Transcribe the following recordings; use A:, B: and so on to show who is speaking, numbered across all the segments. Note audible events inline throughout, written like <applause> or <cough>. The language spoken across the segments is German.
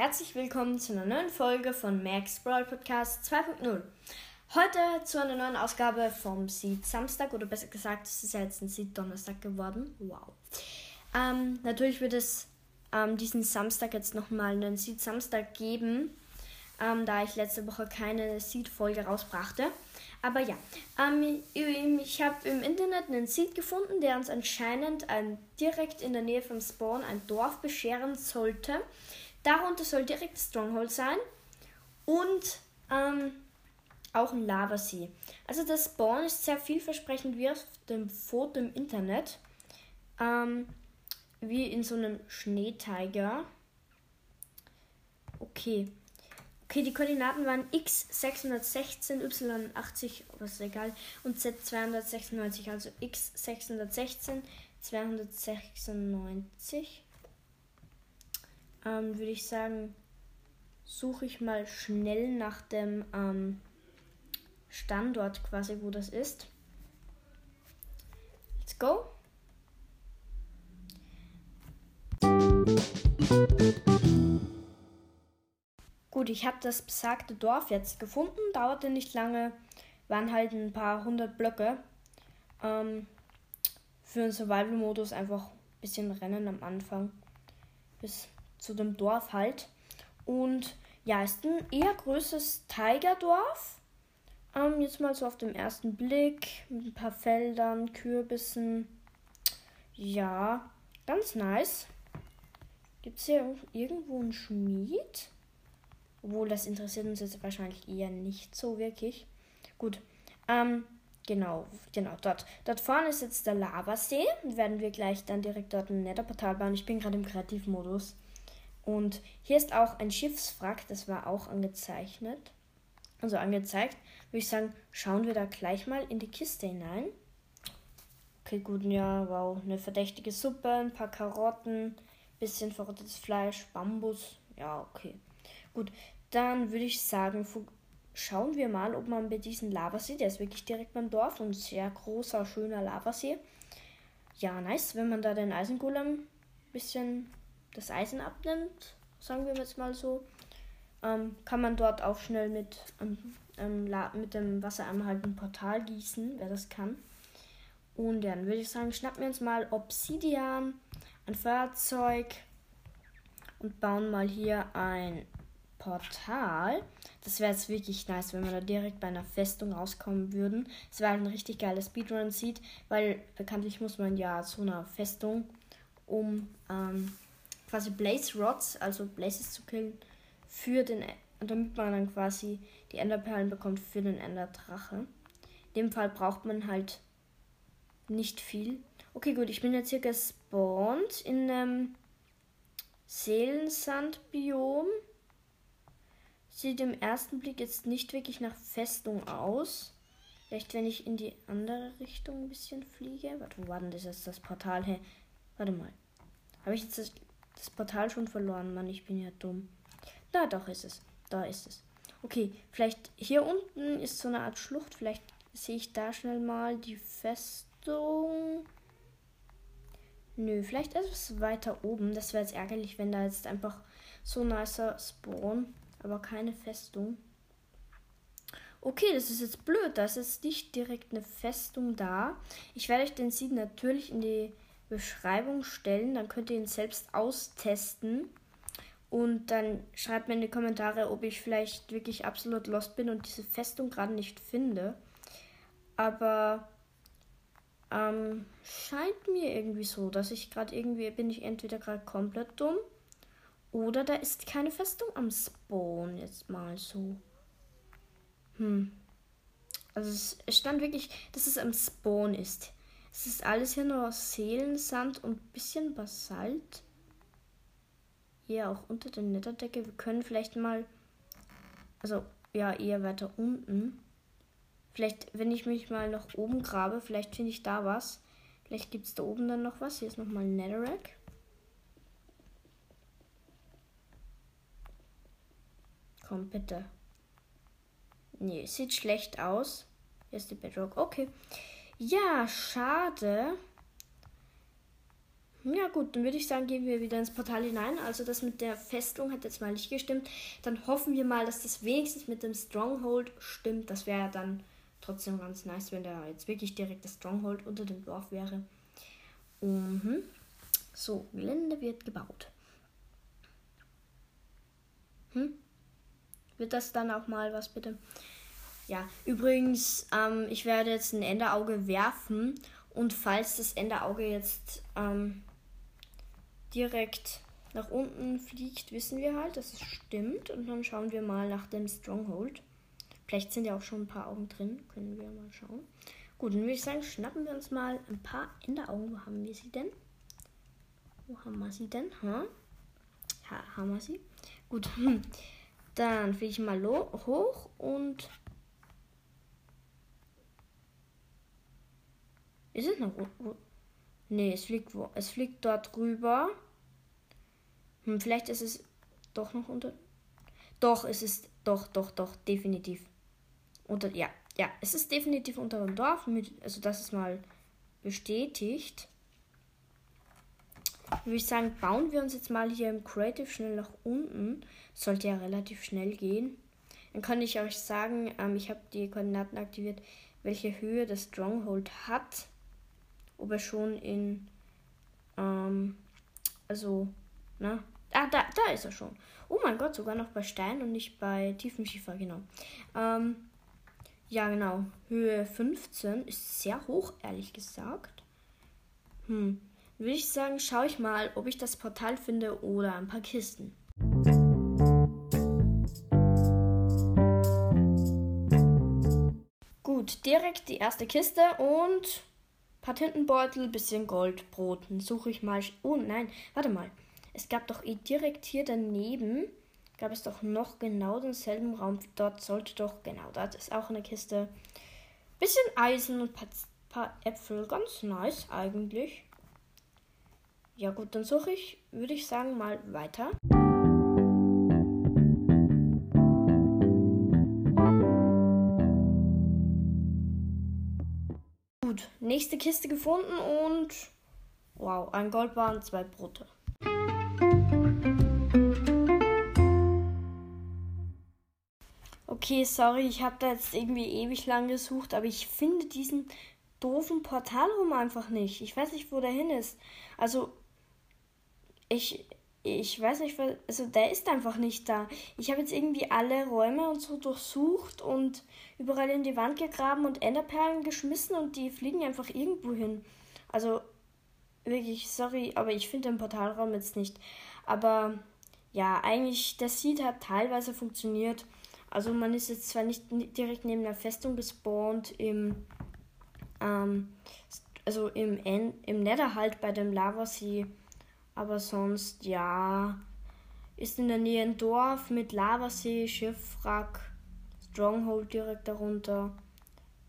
A: herzlich willkommen zu einer neuen Folge von Max Brawl Podcast 2.0. Heute zu einer neuen Ausgabe vom Seed Samstag oder besser gesagt, es ist ja jetzt ein Seed Donnerstag geworden. Wow. Ähm, natürlich wird es ähm, diesen Samstag jetzt nochmal einen Seed Samstag geben, ähm, da ich letzte Woche keine Seed-Folge rausbrachte. Aber ja, ähm, ich habe im Internet einen Seed gefunden, der uns anscheinend ein, direkt in der Nähe vom Spawn ein Dorf bescheren sollte. Darunter soll direkt Stronghold sein und ähm, auch ein Lavasee. Also das Spawn ist sehr vielversprechend wie auf dem Foto im Internet. Ähm, wie in so einem Schneetiger. Okay. Okay, die Koordinaten waren x 616, y 80, aber ist egal, und z 296, also x 616, 296. Ähm, Würde ich sagen, suche ich mal schnell nach dem ähm, Standort quasi, wo das ist. Let's go. Gut, ich habe das besagte Dorf jetzt gefunden. Dauerte nicht lange. Waren halt ein paar hundert Blöcke. Ähm, für den Survival-Modus einfach ein bisschen rennen am Anfang. Bis zu dem Dorf halt. Und ja, ist ein eher größeres Tigerdorf. Ähm, jetzt mal so auf den ersten Blick. Mit ein paar Feldern, Kürbissen. Ja, ganz nice. Gibt es hier irgendwo einen Schmied? Obwohl, das interessiert uns jetzt wahrscheinlich eher nicht so wirklich. Gut. Ähm, genau, genau, dort. Dort vorne ist jetzt der Lavasee. Werden wir gleich dann direkt dort ein Netherportal bauen. Ich bin gerade im Kreativmodus. Und hier ist auch ein Schiffswrack, das war auch angezeichnet. Also angezeigt. Würde ich sagen, schauen wir da gleich mal in die Kiste hinein. Okay, gut, ja, wow. Eine verdächtige Suppe, ein paar Karotten, bisschen verrottetes Fleisch, Bambus. Ja, okay. Gut, dann würde ich sagen, schauen wir mal, ob man bei diesem Lavasee, der ist wirklich direkt beim Dorf und sehr großer, schöner Lavasee. Ja, nice, wenn man da den Eisengolem bisschen das Eisen abnimmt, sagen wir jetzt mal so, ähm, kann man dort auch schnell mit, ähm, ähm, mit dem Wassereimer halt ein Portal gießen, wer das kann. Und dann würde ich sagen, schnappen wir uns mal Obsidian, ein Feuerzeug und bauen mal hier ein Portal. Das wäre jetzt wirklich nice, wenn wir da direkt bei einer Festung rauskommen würden. Es wäre ein richtig geiles Speedrun-Seed, weil bekanntlich muss man ja zu einer Festung, um ähm, quasi Blaze Rods, also Blazes zu killen, für den, damit man dann quasi die Enderperlen bekommt für den Enderdrache. In dem Fall braucht man halt nicht viel. Okay, gut, ich bin jetzt hier gespawnt in einem Seelensandbiom. Sieht im ersten Blick jetzt nicht wirklich nach Festung aus. Vielleicht, wenn ich in die andere Richtung ein bisschen fliege. Warte, wo war denn das jetzt das Portal? Hey, warte mal. Habe ich jetzt das das Portal schon verloren, Mann. Ich bin ja dumm. Da doch ist es. Da ist es. Okay, vielleicht hier unten ist so eine Art Schlucht. Vielleicht sehe ich da schnell mal die Festung. Nö, vielleicht etwas weiter oben. Das wäre jetzt ärgerlich, wenn da jetzt einfach so nicer Spawn, aber keine Festung. Okay, das ist jetzt blöd. Da ist jetzt nicht direkt eine Festung da. Ich werde euch den Seed natürlich in die Beschreibung stellen. Dann könnt ihr ihn selbst austesten. Und dann schreibt mir in die Kommentare, ob ich vielleicht wirklich absolut lost bin und diese Festung gerade nicht finde. Aber ähm, scheint mir irgendwie so, dass ich gerade irgendwie bin ich entweder gerade komplett dumm oder da ist keine Festung am Spawn jetzt mal so. Hm. Also es stand wirklich, dass es am Spawn ist. Es ist alles hier nur aus Seelensand und bisschen Basalt. Hier auch unter der Netterdecke. Wir können vielleicht mal. Also, ja, eher weiter unten. Vielleicht, wenn ich mich mal nach oben grabe, vielleicht finde ich da was. Vielleicht gibt es da oben dann noch was. Hier ist nochmal ein Netherrack. Komm, bitte. Nee, sieht schlecht aus. Hier ist die Bedrock. Okay. Ja, schade. Ja gut, dann würde ich sagen, gehen wir wieder ins Portal hinein. Also das mit der Festung hat jetzt mal nicht gestimmt. Dann hoffen wir mal, dass das wenigstens mit dem Stronghold stimmt. Das wäre dann trotzdem ganz nice, wenn da jetzt wirklich direkt das Stronghold unter dem Dorf wäre. Mhm. So, Gelände wird gebaut. Hm? Wird das dann auch mal was bitte? Ja, übrigens, ähm, ich werde jetzt ein Enderauge werfen und falls das Enderauge jetzt ähm, direkt nach unten fliegt, wissen wir halt, dass es stimmt. Und dann schauen wir mal nach dem Stronghold. Vielleicht sind ja auch schon ein paar Augen drin. Können wir mal schauen. Gut, dann würde ich sagen, schnappen wir uns mal ein paar Enderaugen. Wo haben wir sie denn? Wo haben wir sie denn? Ha? Ha, haben wir sie? Gut. <laughs> Dann fliege ich mal hoch und. Ist es noch. Nee, es fliegt wo? Es fliegt dort rüber. Hm, vielleicht ist es doch noch unter. Doch, es ist. Doch, doch, doch, definitiv. Unter. Ja, ja, es ist definitiv unter dem Dorf. Mit, also, das ist mal bestätigt. Würde ich sagen, bauen wir uns jetzt mal hier im Creative schnell nach unten. Sollte ja relativ schnell gehen. Dann kann ich euch sagen, ähm, ich habe die Koordinaten aktiviert, welche Höhe das Stronghold hat ob er schon in, ähm, also, na, ah, da, da ist er schon. Oh mein Gott, sogar noch bei Stein und nicht bei Tiefenschiefer, genau. Ähm, ja, genau. Höhe 15 ist sehr hoch, ehrlich gesagt. Hm. Würde ich sagen, schaue ich mal, ob ich das Portal finde oder ein paar Kisten. Gut, direkt die erste Kiste und Patentenbeutel, bisschen Goldbrot. Dann suche ich mal. Oh nein, warte mal. Es gab doch eh direkt hier daneben, gab es doch noch genau denselben Raum. Dort sollte doch, genau, dort ist auch eine Kiste. Bisschen Eisen und paar, paar Äpfel. Ganz nice eigentlich. Ja gut, dann suche ich, würde ich sagen, mal weiter. Nächste Kiste gefunden und wow, ein Goldbahn, zwei Brote. Okay, sorry, ich habe da jetzt irgendwie ewig lang gesucht, aber ich finde diesen doofen Portalraum einfach nicht. Ich weiß nicht, wo der hin ist. Also, ich, ich weiß nicht, also der ist einfach nicht da. Ich habe jetzt irgendwie alle Räume und so durchsucht und überall in die Wand gegraben und Enderperlen geschmissen und die fliegen einfach irgendwo hin. Also wirklich, sorry, aber ich finde den Portalraum jetzt nicht. Aber ja, eigentlich, der Seed hat teilweise funktioniert. Also man ist jetzt zwar nicht direkt neben der Festung gespawnt im ähm, also im, en im Nether halt bei dem Lavasee aber sonst, ja, ist in der Nähe ein Dorf mit Lavasee, Schiffwrack, Stronghold direkt darunter.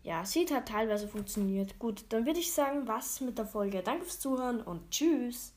A: Ja, sieht halt teilweise funktioniert. Gut, dann würde ich sagen, was mit der Folge. Danke fürs Zuhören und tschüss.